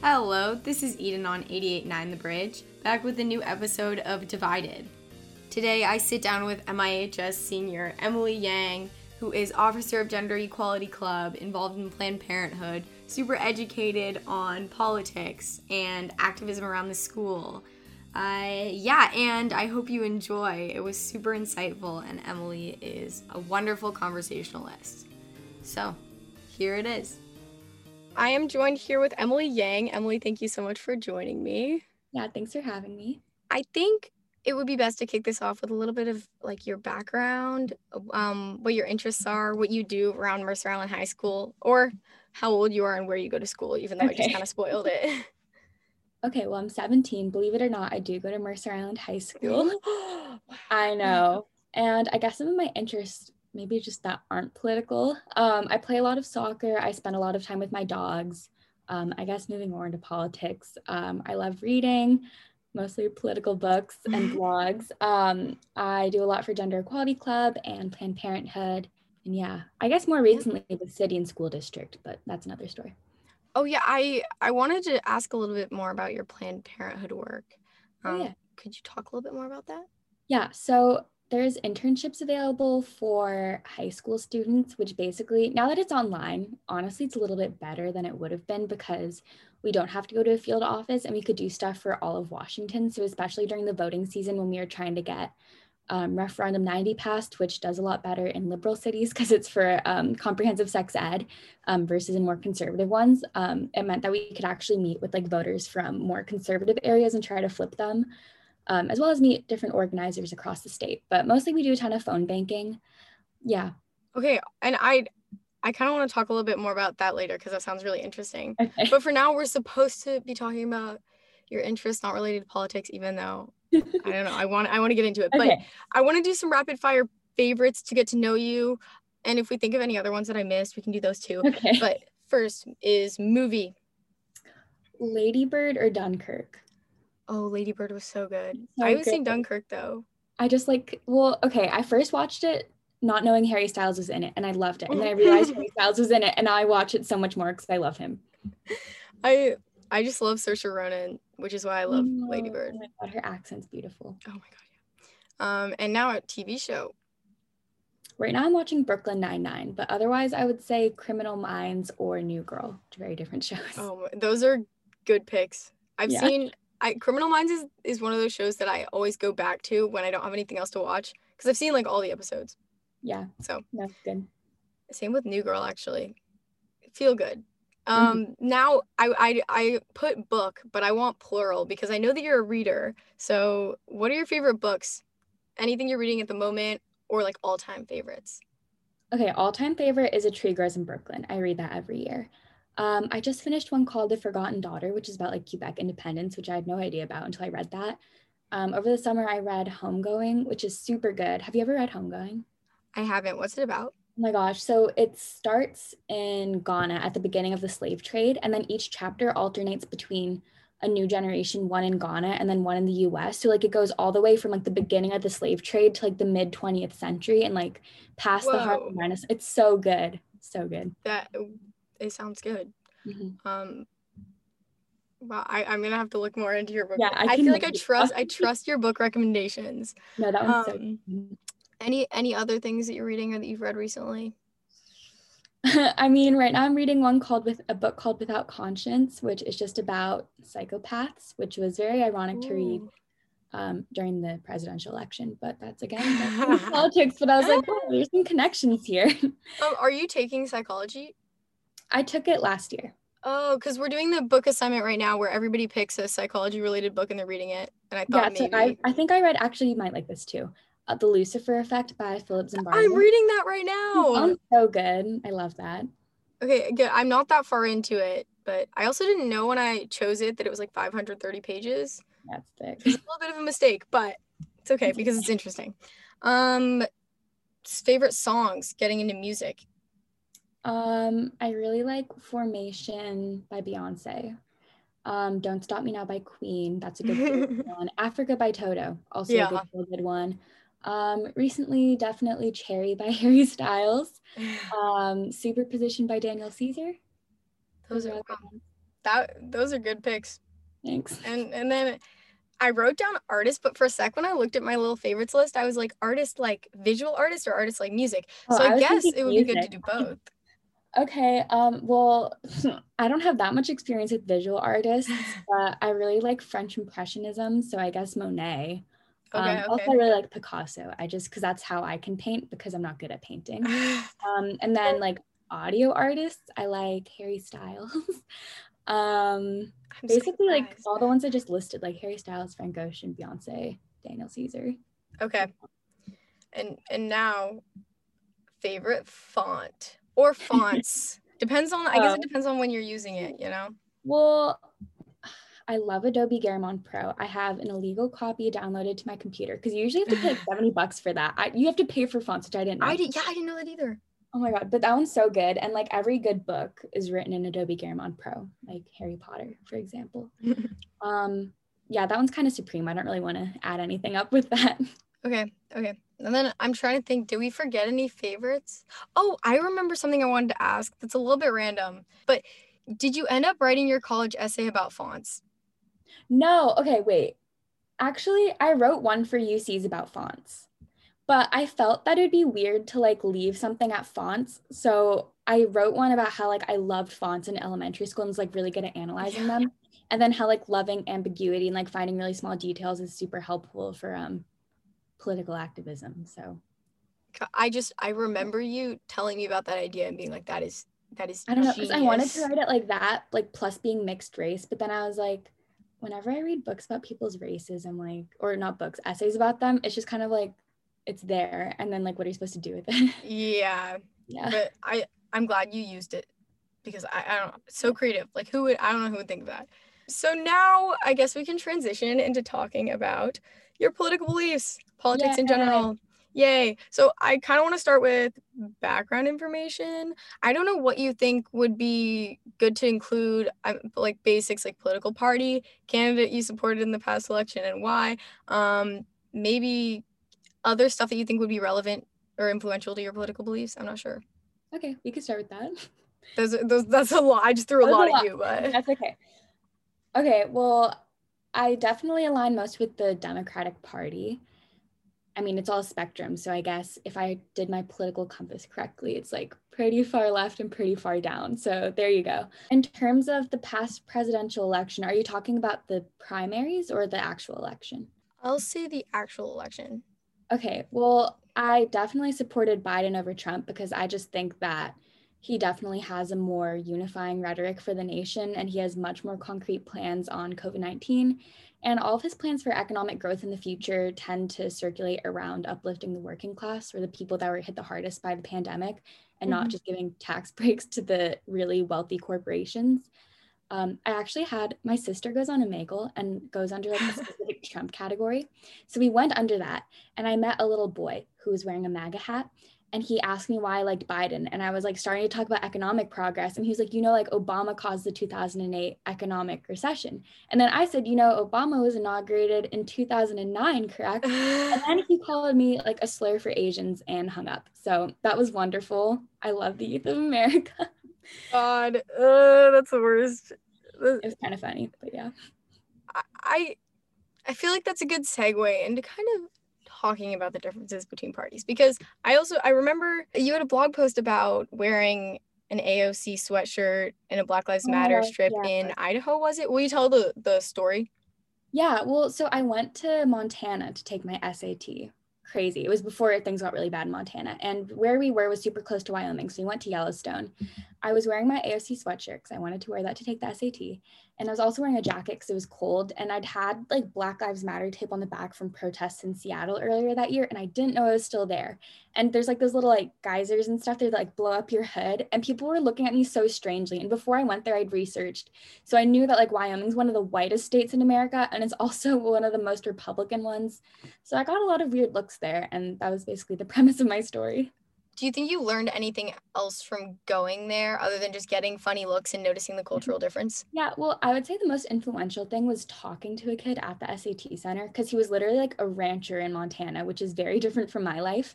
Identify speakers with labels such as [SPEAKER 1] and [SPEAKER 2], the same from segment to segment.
[SPEAKER 1] Hello, this is Eden on 88.9 The Bridge, back with a new episode of Divided. Today I sit down with MIHS senior Emily Yang, who is Officer of Gender Equality Club, involved in Planned Parenthood, super educated on politics and activism around the school. Uh, yeah, and I hope you enjoy. It was super insightful, and Emily is a wonderful conversationalist. So, here it is. I am joined here with Emily Yang. Emily, thank you so much for joining me.
[SPEAKER 2] Yeah, thanks for having me.
[SPEAKER 1] I think it would be best to kick this off with a little bit of like your background, um, what your interests are, what you do around Mercer Island High School, or how old you are and where you go to school, even though okay. I just kind of spoiled it.
[SPEAKER 2] Okay, well, I'm 17. Believe it or not, I do go to Mercer Island High School. I know. And I guess some of my interests, maybe just that aren't political. Um, I play a lot of soccer. I spend a lot of time with my dogs. Um, I guess moving more into politics. Um, I love reading, mostly political books and blogs. Um, I do a lot for Gender Equality Club and Planned Parenthood. And yeah, I guess more recently the city and school district, but that's another story.
[SPEAKER 1] Oh yeah, I I wanted to ask a little bit more about your Planned Parenthood work.
[SPEAKER 2] Oh, um, oh, yeah.
[SPEAKER 1] Could you talk a little bit more about that?
[SPEAKER 2] Yeah. So there's internships available for high school students, which basically now that it's online, honestly, it's a little bit better than it would have been because we don't have to go to a field office and we could do stuff for all of Washington. So especially during the voting season when we were trying to get um, referendum 90 passed, which does a lot better in liberal cities because it's for um, comprehensive sex ed um, versus in more conservative ones. Um, it meant that we could actually meet with like voters from more conservative areas and try to flip them, um, as well as meet different organizers across the state. But mostly we do a ton of phone banking. Yeah.
[SPEAKER 1] Okay. And I, I kind of want to talk a little bit more about that later because that sounds really interesting. Okay. But for now, we're supposed to be talking about your interests not related to politics, even though I don't know. I want I want to get into it, okay. but I want to do some rapid fire favorites to get to know you. And if we think of any other ones that I missed, we can do those too.
[SPEAKER 2] Okay.
[SPEAKER 1] But first is movie.
[SPEAKER 2] Ladybird or Dunkirk?
[SPEAKER 1] Oh, Ladybird was so good. So I haven't seen Dunkirk though.
[SPEAKER 2] I just like well, okay. I first watched it not knowing Harry Styles was in it, and I loved it. And then I realized Harry Styles was in it, and I watch it so much more because I love him.
[SPEAKER 1] I I just love Saoirse Ronan which is why I love oh, Ladybird.
[SPEAKER 2] Oh god, her accent's beautiful.
[SPEAKER 1] Oh my god, yeah. Um, and now a TV show.
[SPEAKER 2] Right now, I'm watching Brooklyn Nine Nine, but otherwise, I would say Criminal Minds or New Girl. Very different shows.
[SPEAKER 1] Oh, those are good picks. I've yeah. seen. I Criminal Minds is is one of those shows that I always go back to when I don't have anything else to watch because I've seen like all the episodes.
[SPEAKER 2] Yeah.
[SPEAKER 1] So
[SPEAKER 2] that's good.
[SPEAKER 1] Same with New Girl, actually. Feel good. Mm-hmm. Um, mm-hmm. now I, I I put book, but I want plural because I know that you're a reader. So, what are your favorite books? Anything you're reading at the moment, or like all time favorites?
[SPEAKER 2] Okay, all time favorite is A Tree Grows in Brooklyn. I read that every year. Um, I just finished one called The Forgotten Daughter, which is about like Quebec independence, which I had no idea about until I read that. Um, over the summer, I read Homegoing, which is super good. Have you ever read Homegoing?
[SPEAKER 1] I haven't. What's it about?
[SPEAKER 2] Oh my gosh. So it starts in Ghana at the beginning of the slave trade, and then each chapter alternates between a new generation, one in Ghana and then one in the US. So like it goes all the way from like the beginning of the slave trade to like the mid 20th century and like past Whoa. the Harlem Renaissance. It's so good. So good.
[SPEAKER 1] That it sounds good. Mm-hmm. Um well, I, I'm gonna have to look more into your book.
[SPEAKER 2] Yeah, I,
[SPEAKER 1] I feel like I trust I trust your book recommendations.
[SPEAKER 2] No, that one's um, so
[SPEAKER 1] any any other things that you're reading or that you've read recently?
[SPEAKER 2] I mean, right now I'm reading one called with a book called Without Conscience, which is just about psychopaths, which was very ironic Ooh. to read um, during the presidential election. But that's again politics. But I was like, oh, there's some connections here.
[SPEAKER 1] Um, are you taking psychology?
[SPEAKER 2] I took it last year.
[SPEAKER 1] Oh, because we're doing the book assignment right now where everybody picks a psychology related book and they're reading it. And I thought yeah, maybe.
[SPEAKER 2] So I, I think I read actually you might like this too uh, The Lucifer Effect by Philip Zimbardo.
[SPEAKER 1] I'm reading that right now.
[SPEAKER 2] Sounds so good. I love that.
[SPEAKER 1] Okay, good. I'm not that far into it, but I also didn't know when I chose it that it was like 530 pages.
[SPEAKER 2] That's thick.
[SPEAKER 1] It's a little bit of a mistake, but it's okay because it's interesting. Um, favorite songs, getting into music.
[SPEAKER 2] Um, I really like Formation by Beyonce. Um, Don't Stop Me Now by Queen. That's a good one. Africa by Toto. Also yeah. a good, good one. Um, recently, definitely Cherry by Harry Styles. Um, Superposition by Daniel Caesar.
[SPEAKER 1] Those are wow. that those are good picks.
[SPEAKER 2] Thanks.
[SPEAKER 1] And and then I wrote down artist, but for a sec when I looked at my little favorites list, I was like artist like visual artist or artist like music.
[SPEAKER 2] Oh,
[SPEAKER 1] so
[SPEAKER 2] I
[SPEAKER 1] I, guess it would be good to do both.
[SPEAKER 2] Okay. Um, well, I don't have that much experience with visual artists, but I really like French Impressionism. So I guess Monet.
[SPEAKER 1] Okay,
[SPEAKER 2] um, Also, I really like Picasso. I just because that's how I can paint because I'm not good at painting. Um, and then like audio artists, I like Harry Styles. um,
[SPEAKER 1] I'm
[SPEAKER 2] basically like all the ones I just listed, like Harry Styles, Frank Ocean, Beyonce, Daniel Caesar.
[SPEAKER 1] Okay. And and now favorite font or fonts. depends on I guess it depends on when you're using it, you know.
[SPEAKER 2] Well, I love Adobe Garamond Pro. I have an illegal copy downloaded to my computer because you usually have to pay like 70 bucks for that. I, you have to pay for fonts, which I didn't know.
[SPEAKER 1] I did yeah, I didn't know that either.
[SPEAKER 2] Oh my god, but that one's so good. And like every good book is written in Adobe Garamond Pro, like Harry Potter, for example. um, yeah, that one's kind of supreme. I don't really want to add anything up with that.
[SPEAKER 1] Okay, okay. And then I'm trying to think, did we forget any favorites? Oh, I remember something I wanted to ask that's a little bit random. But did you end up writing your college essay about fonts?
[SPEAKER 2] No, okay, wait. Actually, I wrote one for UCs about fonts, but I felt that it'd be weird to like leave something at fonts. So I wrote one about how like I loved fonts in elementary school and was like really good at analyzing
[SPEAKER 1] Yeah.
[SPEAKER 2] them. And then how like loving ambiguity and like finding really small details is super helpful for um political activism. So
[SPEAKER 1] I just I remember you telling me about that idea and being like, that is that is
[SPEAKER 2] I don't know, because I wanted to write it like that, like plus being mixed race. But then I was like, whenever I read books about people's races, I'm like, or not books, essays about them, it's just kind of like it's there. And then like what are you supposed to do with it?
[SPEAKER 1] Yeah,
[SPEAKER 2] yeah.
[SPEAKER 1] but I I'm glad you used it because I, I don't so creative. Like who would I don't know who would think of that. So now I guess we can transition into talking about your political beliefs, politics in general. Yay. So I kind of want to start with background information. I don't know what you think would be good to include um, like basics like political party, candidate you supported in the past election and why. Um maybe other stuff that you think would be relevant or influential to your political beliefs. I'm not sure.
[SPEAKER 2] Okay, we could start with that.
[SPEAKER 1] Those, those that's a lot. I just threw a
[SPEAKER 2] That was
[SPEAKER 1] lot at you, but
[SPEAKER 2] That's okay. Okay, well, I definitely align most with the Democratic Party. I mean, it's all a spectrum. So I guess if I did my political compass correctly, it's like pretty far left and pretty far down. So there you go. In terms of the past presidential election, are you talking about the primaries or the actual election?
[SPEAKER 1] I'll say the actual election.
[SPEAKER 2] Okay, well, I definitely supported Biden over Trump because I just think that he definitely has a more unifying rhetoric for the nation and he has much more concrete plans on COVID 19. And all of his plans for economic growth in the future tend to circulate around uplifting the working class or the people that were hit the hardest by the pandemic and not
[SPEAKER 1] Mhm.
[SPEAKER 2] just giving tax breaks to the really wealthy corporations. Um, I actually had my sister goes on a Omegle and goes under like a specific Trump category. So we went under that and I met a little boy who was wearing a MAGA hat. And he asked me why I liked Biden. And I was like starting to talk about economic progress. And he was like, you know, like Obama caused the 2008 economic recession. And then I said, you know, Obama was inaugurated in 2009, correct? And then he called me like a slur for Asians and hung up. So that was wonderful. I love the youth of America.
[SPEAKER 1] God, uh, that's the worst.
[SPEAKER 2] it was kind of funny, but yeah.
[SPEAKER 1] I- I I feel like that's a good segue into kind of talking about the differences between parties because I also I remember you had a blog post about wearing an AOC sweatshirt and a Black Lives Matter
[SPEAKER 2] Oh,
[SPEAKER 1] strip
[SPEAKER 2] yeah.
[SPEAKER 1] in Idaho, was it? Will you tell the the story?
[SPEAKER 2] Yeah, well, so I went to Montana to take my SAT. Crazy. It was before things got really bad in Montana. And where we were was super close to Wyoming. So we went to Yellowstone. I was wearing my AOC sweatshirt because I wanted to wear that to take the SAT. And I was also wearing a jacket because it was cold. And I'd had like Black Lives Matter tape on the back from protests in Seattle earlier that year. And I didn't know it was still there. And there's like those little like geysers and stuff that like blow up your hood. And people were looking at me so strangely. And before I went there, I'd researched so I knew that like Wyoming's one of the whitest states in America and it's also one of the most Republican ones. So I got a lot of weird looks there and that was basically the premise of my story.
[SPEAKER 1] Do you think you learned anything else from going there other than just getting funny looks and noticing the cultural difference?
[SPEAKER 2] Yeah, well, I would say the most influential thing was talking to a kid at the SAT center because he was literally like a rancher in Montana, which is very different from my life.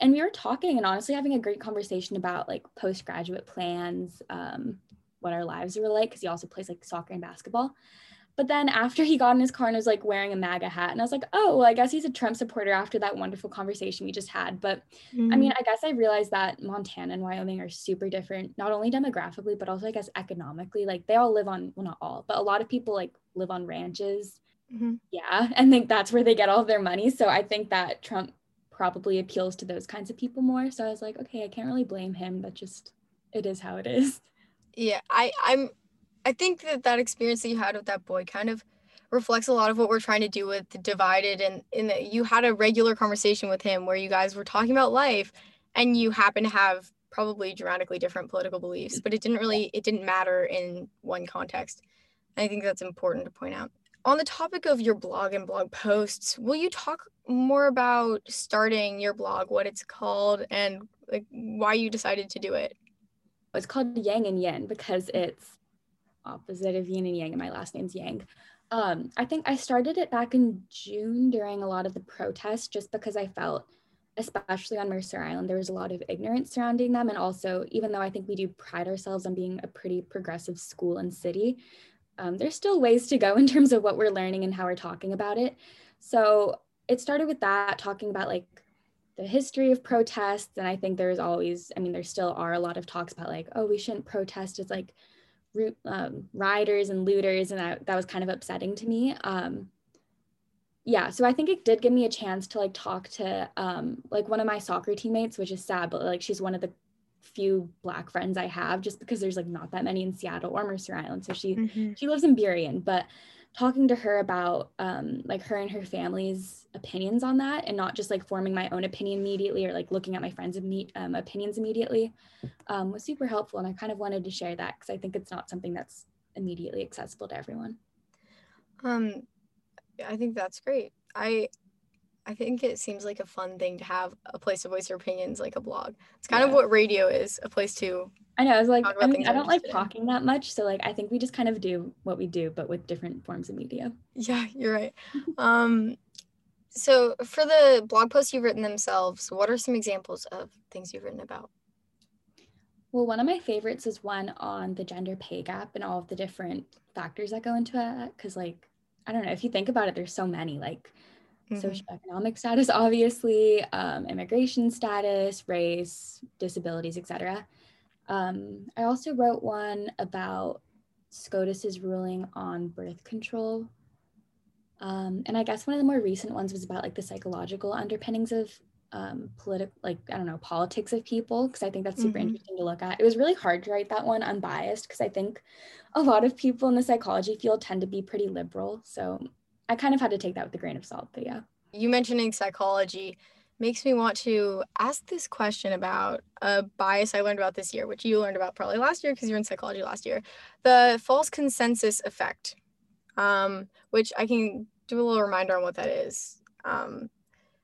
[SPEAKER 2] And we were talking and honestly having a great conversation about like postgraduate plans, um, what our lives were like because he also plays like soccer and basketball. But then after he got in his car and was like wearing a MAGA hat, and I was like, oh, well, I guess he's a Trump supporter after that wonderful conversation we just had. But mm-hmm. I mean, I guess I realized that Montana and Wyoming are super different, not only demographically, but also, I guess, economically. Like they all live on, well, not all, but a lot of people like live on ranches. Mm-hmm. Yeah. And think that's where they get all of their money. So I think that Trump probably appeals to those kinds of people more. So I was like, okay, I can't really blame him. That just, it is how it is.
[SPEAKER 1] Yeah. I, I'm, I think that that experience that you had with that boy kind of reflects a lot of what we're trying to do with divided and in that you had a regular conversation with him where you guys were talking about life and you happen to have probably dramatically different political beliefs but it didn't really it didn't matter in one context. I think that's important to point out. On the topic of your blog and blog posts will you talk more about starting your blog what it's called and like why you decided to do it?
[SPEAKER 2] It's called yang and yin because it's opposite of yin and yang, and my last name's Yang. Um, I think I started it back in June during a lot of the protests, just because I felt, especially on Mercer Island, there was a lot of ignorance surrounding them. And also, even though I think we do pride ourselves on being a pretty progressive school and city, um, there's still ways to go in terms of what we're learning and how we're talking about it. So it started with that, talking about like the history of protests. And I think there's always, I mean, there still are a lot of talks about like, oh, we shouldn't protest. It's like um, rioters and looters, and that, that was kind of upsetting to me. Um, yeah, so I think it did give me a chance to like talk to um, like one of my soccer teammates, which is sad, but like she's one of the few black friends I have, just because there's like not that many in Seattle or Mercer Island. So she mm-hmm. she lives in Burien, but talking to her about um, like her and her family's opinions on that and not just like forming my own opinion immediately or like looking at my friends' um, opinions immediately um, was super helpful and i kind of wanted to share that because i think it's not something that's immediately accessible to everyone
[SPEAKER 1] um i think that's great i I think it seems like a fun thing to have a place to voice your opinions, like a blog. It's kind yeah. of what radio is, a place to.
[SPEAKER 2] I know. I was like, I, mean, I don't like talking that much, so like I think we just kind of do what we do, but with different forms of media.
[SPEAKER 1] Yeah, you're right. um, so for the blog posts you've written themselves, what are some examples of things you've written about?
[SPEAKER 2] Well, one of my favorites is one on the gender pay gap and all of the different factors that go into it. Because, like, I don't know, if you think about it, there's so many. Like, mm-hmm. socioeconomic status, obviously, um, immigration status, race, disabilities, etc. Um, I also wrote one about SCOTUS's ruling on birth control. Um, and I guess one of the more recent ones was about like the psychological underpinnings of um, political, like, I don't know, politics of people, because I think that's super mm-hmm. interesting to look at. It was really hard to write that one unbiased, because I think a lot of people in the psychology field tend to be pretty liberal. So I kind of had to take that with a grain of salt, but yeah.
[SPEAKER 1] You mentioning psychology makes me want to ask this question about a bias I learned about this year, which you learned about probably last year because you're in psychology last year. The false consensus effect, um, which I can do a little reminder on what that is. Um,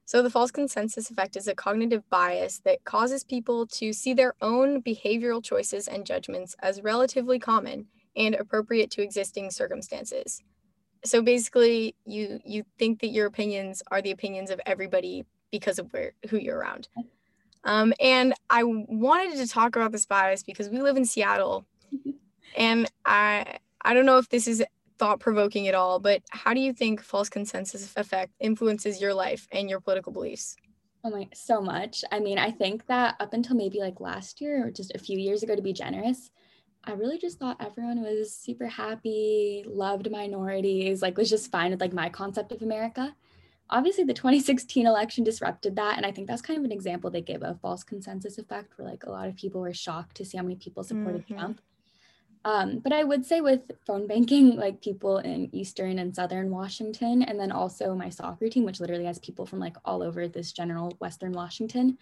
[SPEAKER 1] so, the false consensus effect is a cognitive bias that causes people to see their own behavioral choices and judgments as relatively common and appropriate to existing circumstances so basically you you think that your opinions are the opinions of everybody because of where who you're around um, and i wanted to talk about this bias because we live in seattle and i i don't know if this is thought provoking at all but how do you think false consensus effect influences your life and your political beliefs
[SPEAKER 2] Oh my, so much. I mean, I think that up until maybe like last year or just a few years ago, to be generous, I really just thought everyone was super happy, loved minorities, like was just fine with like my concept of America. Obviously, the 2016 election disrupted that. And I think that's kind of an example they give a false consensus effect where like a lot of people were shocked to see how many people supported mm-hmm. Trump. Um, but I would say with phone banking, like people in Eastern and Southern Washington, and then also my soccer team, which literally has people from like all over this general Western Washington,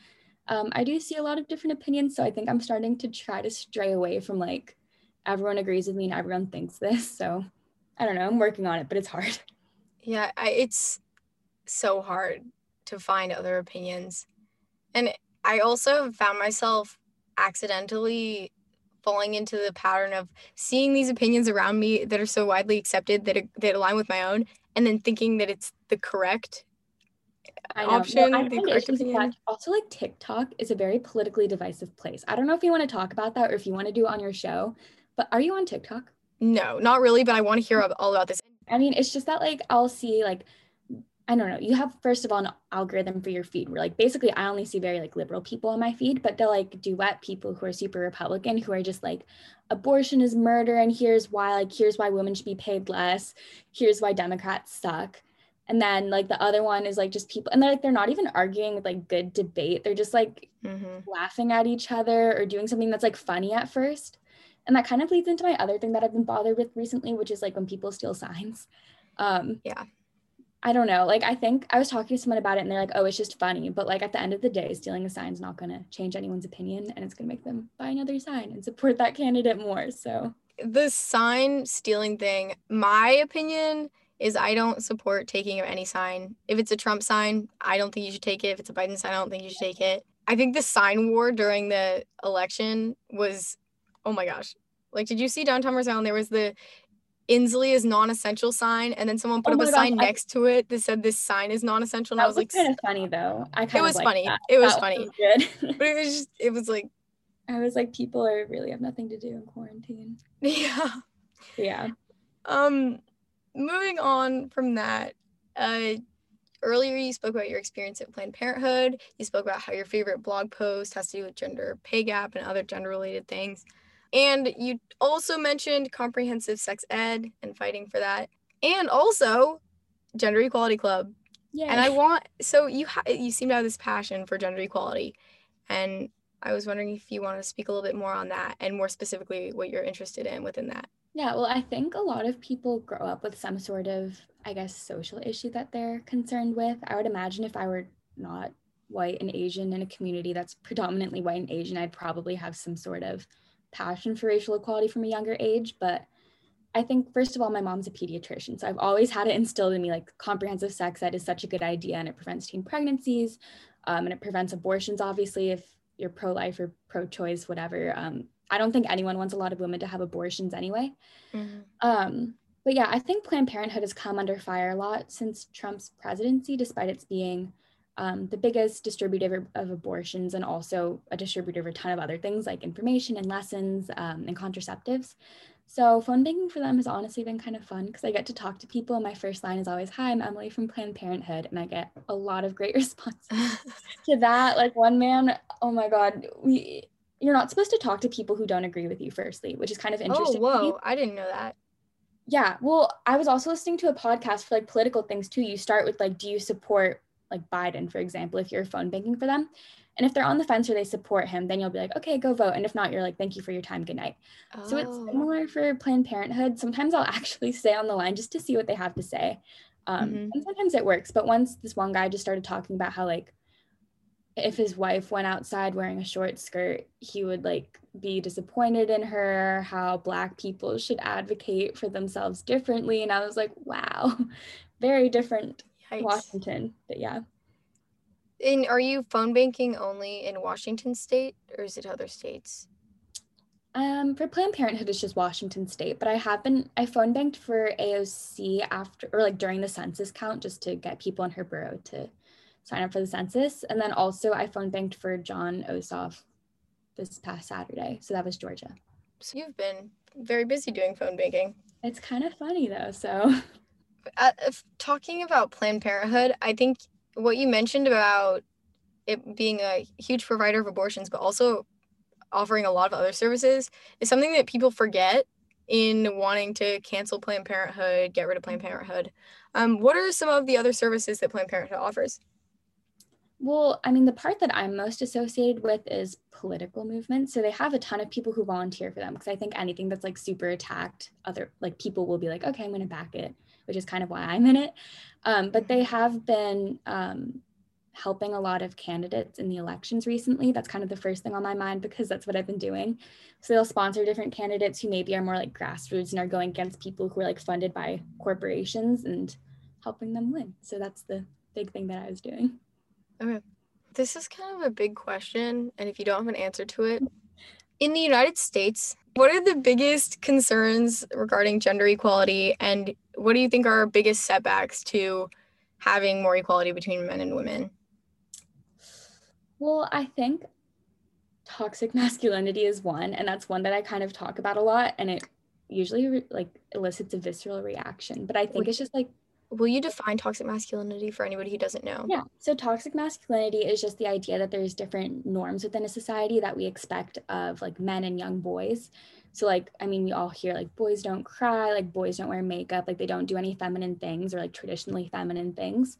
[SPEAKER 2] um, I do see a lot of different opinions. So I think I'm starting to try to stray away from like everyone agrees with me and everyone thinks this. So I don't know. I'm working on it, but it's hard.
[SPEAKER 1] Yeah, I, it's so hard to find other opinions. And I also found myself accidentally falling into the pattern of seeing these opinions around me that are so widely accepted that, that align with my own and then thinking that it's the correct
[SPEAKER 2] I know. option. Well, I find issues that also like TikTok is a very politically divisive place. I don't know if you want to talk about that or if you want to do it on your show, But are you on TikTok?
[SPEAKER 1] No, not really, but I want to hear all about this.
[SPEAKER 2] I mean, it's just that like I'll see like I don't know. You have first of all an algorithm for your feed where like basically I only see very like liberal people on my feed, but they'll like duet people who are super Republican who are just like abortion is murder and here's why like here's why women should be paid less. Here's why Democrats suck. And then like the other one is like just people and they're like they're not even arguing with like good debate. They're just like mm-hmm. laughing at each other or doing something that's like funny at first. And that kind of leads into my other thing that I've been bothered with recently, which is like when people steal signs. Um
[SPEAKER 1] yeah
[SPEAKER 2] I don't know. Like, I think I was talking to someone about it and they're like, oh, it's just funny. But like, at the end of the day, stealing a sign is not going to change anyone's opinion and it's going to make them buy another sign and support that candidate more. So,
[SPEAKER 1] the sign stealing thing, my opinion is I don't support taking of any sign. If it's a Trump sign, I don't think you should take it. If it's a Biden sign, I don't think you should take it. I think the sign war during the election was, oh my gosh. Like, did you see downtown Rhode Island? There was the Inslee is non-essential sign, and then someone put oh up a gosh, sign I, next to it that said this sign is non-essential. And
[SPEAKER 2] that
[SPEAKER 1] I was,
[SPEAKER 2] was
[SPEAKER 1] like,
[SPEAKER 2] kind of funny though. I kind of
[SPEAKER 1] it was funny.
[SPEAKER 2] That.
[SPEAKER 1] It was
[SPEAKER 2] that
[SPEAKER 1] funny.
[SPEAKER 2] Was good.
[SPEAKER 1] but it was just, it was like,
[SPEAKER 2] I was like, people are really have nothing to do in quarantine.
[SPEAKER 1] Yeah.
[SPEAKER 2] Yeah.
[SPEAKER 1] Um, moving on from that, uh, earlier you spoke about your experience at Planned Parenthood. You spoke about how your favorite blog post has to do with gender pay gap and other gender related things. And you also mentioned comprehensive sex ed and fighting for that. And also Gender Equality Club. Yeah. And I want so you ha- you seem to have this passion for gender equality. And I was wondering if you want to speak a little bit more on that and more specifically what you're interested in within that.
[SPEAKER 2] Yeah, well, I think a lot of people grow up with some sort of, I guess, social issue that they're concerned with. I would imagine if I were not white and Asian in a community that's predominantly white and Asian, I'd probably have some sort of passion for racial equality from a younger age, but I think first of all, my mom's a pediatrician, so I've always had it instilled in me like comprehensive sex ed is such a good idea, and it prevents teen pregnancies, um, and it prevents abortions. Obviously, if you're pro-life or pro-choice, whatever. Um, I don't think anyone wants a lot of women to have abortions anyway. Mm-hmm. Um, but yeah, I think Planned Parenthood has come under fire a lot since Trump's presidency, despite its being um, the biggest distributor of abortions and also a distributor of a ton of other things like information and lessons um, and contraceptives. So phone banking for them has honestly been kind of fun because I get to talk to people. My first line is always, "Hi, I'm Emily from Planned Parenthood," and I get a lot of great responses to that. Like one man, oh my god, we you're not supposed to talk to people who don't agree with you. Firstly, which is kind of oh, interesting.
[SPEAKER 1] Oh whoa, I didn't know that.
[SPEAKER 2] Yeah, well, I was also listening to a podcast for like political things too. You start with like, do you support like Biden, for example, if you're phone banking for them. And if they're on the fence or they support him, then you'll be like, okay, go vote. And if not, you're like, thank you for your time. Good night. Oh. So it's oh. similar for Planned Parenthood. Sometimes I'll actually stay on the line just to see what they have to say. Um, mm-hmm. And sometimes it works. But once this one guy just started talking about how, like, if his wife went outside wearing a short skirt, he would like be disappointed in her, how Black people should advocate for themselves differently. And I was like, wow, very different Yikes. Washington. But yeah.
[SPEAKER 1] And are you phone banking only in Washington state or is it other states?
[SPEAKER 2] Um, for Planned Parenthood, it's just Washington State, but I have been I phone banked for AOC after or like during the census count just to get people in her borough to sign up for the census, and then also I phone banked for Jon Ossoff this past Saturday, so that was Georgia.
[SPEAKER 1] So you've been very busy doing phone banking.
[SPEAKER 2] It's kind of funny though, so
[SPEAKER 1] uh, talking about Planned Parenthood, I think what you mentioned about it being a huge provider of abortions, but also offering a lot of other services is something that people forget in wanting to cancel Planned Parenthood, get rid of Planned Parenthood. Um, what are some of the other services that Planned Parenthood offers?
[SPEAKER 2] Well, I mean, the part that I'm most associated with is political movements. So they have a ton of people who volunteer for them because I think anything that's like super attacked, other like people will be like, okay, I'm going to back it which is kind of why I'm in it. Um, but they have been um, helping a lot of candidates in the elections recently. That's kind of the first thing on my mind because that's what I've been doing. So they'll sponsor different candidates who maybe are more like grassroots and are going against people who are like funded by corporations and helping them win. So that's the big thing that I was doing.
[SPEAKER 1] Okay. This is kind of a big question. And if you don't have an answer to it, in the United States, what are the biggest concerns regarding gender equality and what do you think are our biggest setbacks to having more equality between men and women?
[SPEAKER 2] Well, I think toxic masculinity is one, and that's one that I kind of talk about a lot, and it usually like elicits a visceral reaction. But I think it's just like
[SPEAKER 1] Will you define toxic masculinity for anybody who doesn't know?
[SPEAKER 2] Yeah. So toxic masculinity is just the idea that there's different norms within a society that we expect of like men and young boys. So like I mean we all hear like boys don't cry, like boys don't wear makeup, like they don't do any feminine things or like traditionally feminine things.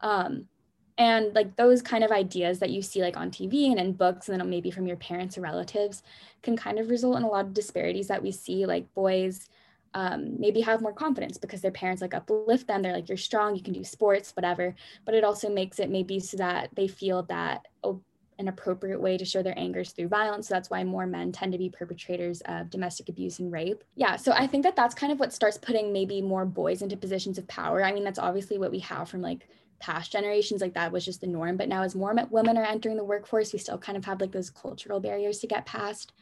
[SPEAKER 2] Um and like those kind of ideas that you see like on TV and in books and then maybe from your parents or relatives can kind of result in a lot of disparities that we see like boys um, maybe have more confidence because their parents like uplift them. They're like, you're strong, you can do sports, whatever. But it also makes it maybe so that they feel that oh, an appropriate way to show their angers through violence. So that's why more men tend to be perpetrators of domestic abuse and rape. Yeah. So I think that that's kind of what starts putting maybe more boys into positions of power. I mean, that's obviously what we have from like past generations like that was just the norm but now as more women are entering the workforce we still kind of have like those cultural barriers to get past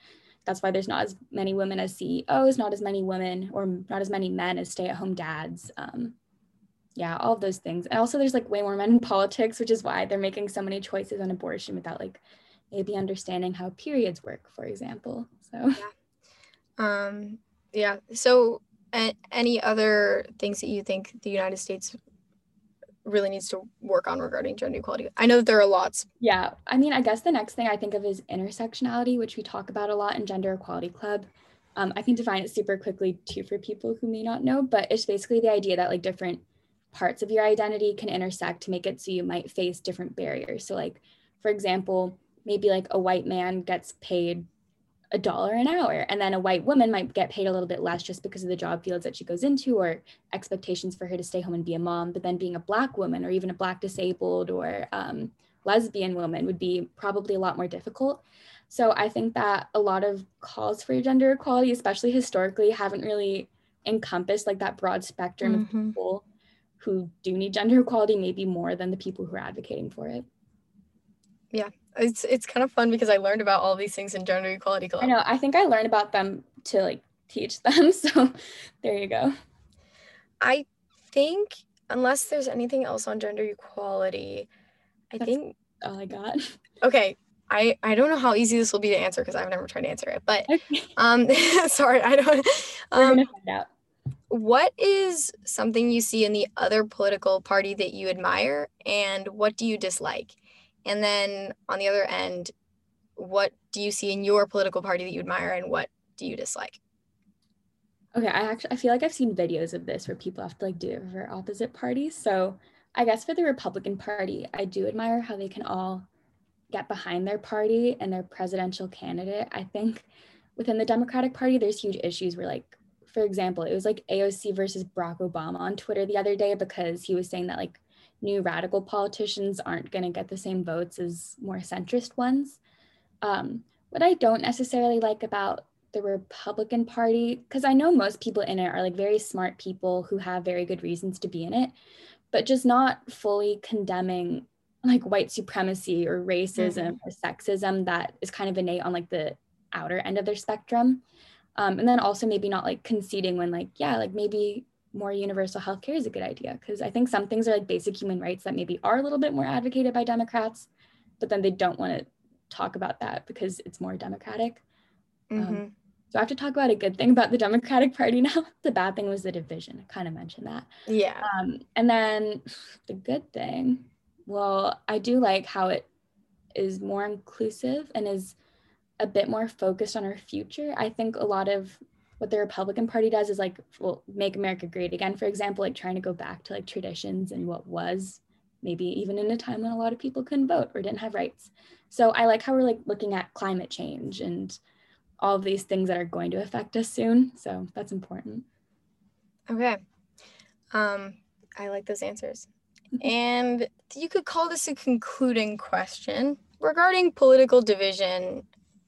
[SPEAKER 2] that's why there's not as many women as CEOs, not as many women or not as many men as stay-at-home dads. Um, yeah, all of those things. And also there's like way more men in politics, which is why they're making so many choices on abortion without like maybe understanding how periods work, for example. So
[SPEAKER 1] yeah. Um, yeah. So any other things that you think the United States really needs to work on regarding gender equality? I know that there are lots.
[SPEAKER 2] Yeah. I mean, I guess the next thing I think of is intersectionality, which we talk about a lot in Gender Equality Club. Um, I can define it super quickly too for people who may not know, but it's basically the idea that like different parts of your identity can intersect to make it so you might face different barriers. So, like, for example, maybe like a white man gets paid a dollar an hour. And then a white woman might get paid a little bit less just because of the job fields that she goes into or expectations for her to stay home and be a mom. But then being a black woman or even a black disabled or um, lesbian woman would be probably a lot more difficult. So i think that a lot of calls for gender equality especially historically haven't really encompassed like that broad spectrum mm-hmm. of people who do need gender equality maybe more than the people who are advocating for it.
[SPEAKER 1] Yeah it's it's kind of fun because I learned about all these things in gender equality club.
[SPEAKER 2] I know. I think I learned about them to like teach them. So there you go.
[SPEAKER 1] I think unless there's anything else on gender equality, I That's think
[SPEAKER 2] all I got.
[SPEAKER 1] Okay. I, I don't know how easy this will be to answer because I've never tried to answer it, but okay. um sorry, I don't um, We're gonna find out. What is something you see in the other political party that you admire and what do you dislike? And then on the other end, what do you see in your political party that you admire and what do you dislike?
[SPEAKER 2] Okay, I actually I feel like I've seen videos of this where people have to like do it for opposite parties. So I guess for the Republican Party, I do admire how they can all get behind their party and their presidential candidate. I think within the Democratic Party, there's huge issues where like, for example, it was like AOC versus Barack Obama on Twitter the other day because he was saying that like new radical politicians aren't going to get the same votes as more centrist ones. Um, what I don't necessarily like about the Republican Party, because I know most people in it are like very smart people who have very good reasons to be in it, but just not fully condemning like white supremacy or racism mm-hmm. or sexism that is kind of innate on like the outer end of their spectrum. Um, and then also maybe not like conceding when like, yeah, like maybe more universal health care is a good idea because I think some things are like basic human rights that maybe are a little bit more advocated by Democrats, but then they don't want to talk about that because it's more democratic. Um, mm-hmm. Um, so I have to talk about a good thing about the Democratic Party now. the bad thing was the division. I kind of mentioned that.
[SPEAKER 1] Yeah.
[SPEAKER 2] Um, and then the good thing, well, I do like how it is more inclusive and is a bit more focused on our future. I think a lot of what the Republican Party does is like, well, make America great again, for example, like trying to go back to like traditions and what was maybe even in a time when a lot of people couldn't vote or didn't have rights. So I like how we're like looking at climate change and all of these things that are going to affect us soon. So that's important.
[SPEAKER 1] Okay. Um, I like those answers. and you could call this a concluding question regarding political division,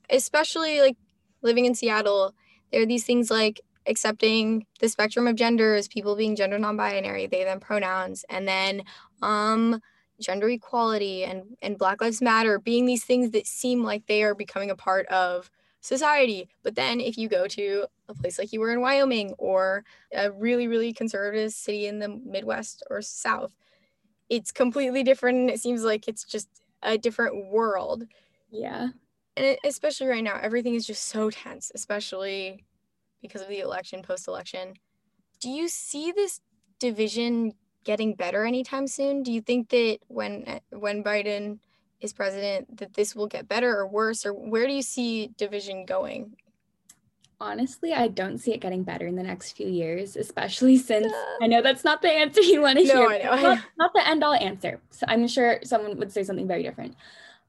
[SPEAKER 1] especially like living in Seattle there are these things like accepting the spectrum of genders, people being gender non-binary, they them pronouns, and then um gender equality and and Black Lives Matter being these things that seem like they are becoming a part of society. But then if you go to a place like you were in Wyoming or a really, really conservative city in the Midwest or South, it's completely different. It seems like it's just a different world.
[SPEAKER 2] Yeah.
[SPEAKER 1] And especially right now, everything is just so tense, especially because of the election, post election. Do you see this division getting better anytime soon? Do you think that when when Biden is president that this will get better or worse or where do you see division going?
[SPEAKER 2] Honestly, I don't see it getting better in the next few years, especially since I know that's not the answer you want to no, hear. I know. Not, not the end all answer. So I'm sure someone would say something very different.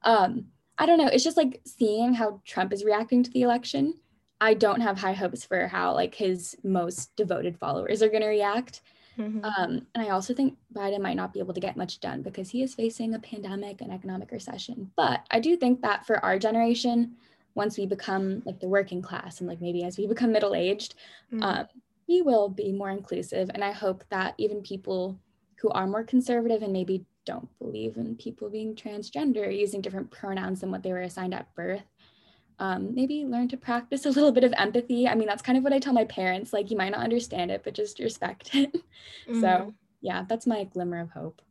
[SPEAKER 2] Um, I don't know. It's just like seeing how Trump is reacting to the election. I don't have high hopes for how like his most devoted followers are going to react. Mm-hmm. Um, and I also think Biden might not be able to get much done because he is facing a pandemic and economic recession. But I do think that for our generation, once we become like the working class and like maybe as we become middle aged, mm-hmm. um, we will be more inclusive. And I hope that even people who are more conservative and maybe don't believe in people being transgender, using different pronouns than what they were assigned at birth. Um, maybe learn to practice a little bit of empathy. I mean, that's kind of what I tell my parents. Like, you might not understand it, but just respect it. Mm-hmm. So, yeah, that's my glimmer of hope.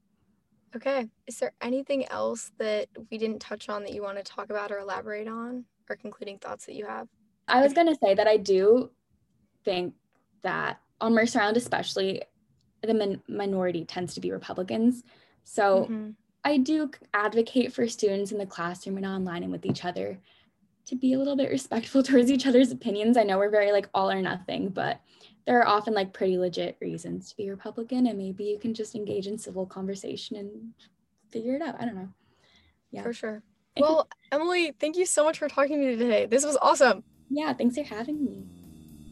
[SPEAKER 1] Okay. Is there anything else that we didn't touch on that you want to talk about or elaborate on, or concluding thoughts that you have?
[SPEAKER 2] I was going to say that I do think that on Mercer Island, especially, the min- minority tends to be Republicans. So mm-hmm. I do advocate for students in the classroom and online and with each other to be a little bit respectful towards each other's opinions. I know we're very like all or nothing, but there are often like pretty legit reasons to be Republican, and maybe you can just engage in civil conversation and figure it out. I don't know.
[SPEAKER 1] Yeah. For sure. Well, Emily, thank you so much for talking to me today. This was awesome.
[SPEAKER 2] Yeah, thanks for having me.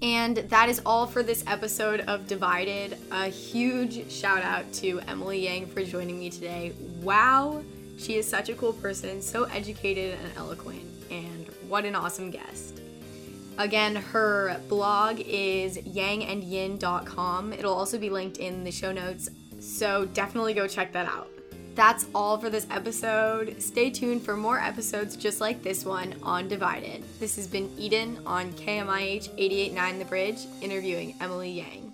[SPEAKER 1] And that is all for this episode of Divided. A huge shout out to Emily Yang for joining me today. Wow, she is such a cool person, so educated and eloquent, and what an awesome guest. Again, her blog is yangandyin.com. It'll also be linked in the show notes, so definitely go check that out. That's all for this episode. Stay tuned for more episodes just like this one on Divided. This has been Eden on KMIH 889 The Bridge, interviewing Emily Yang.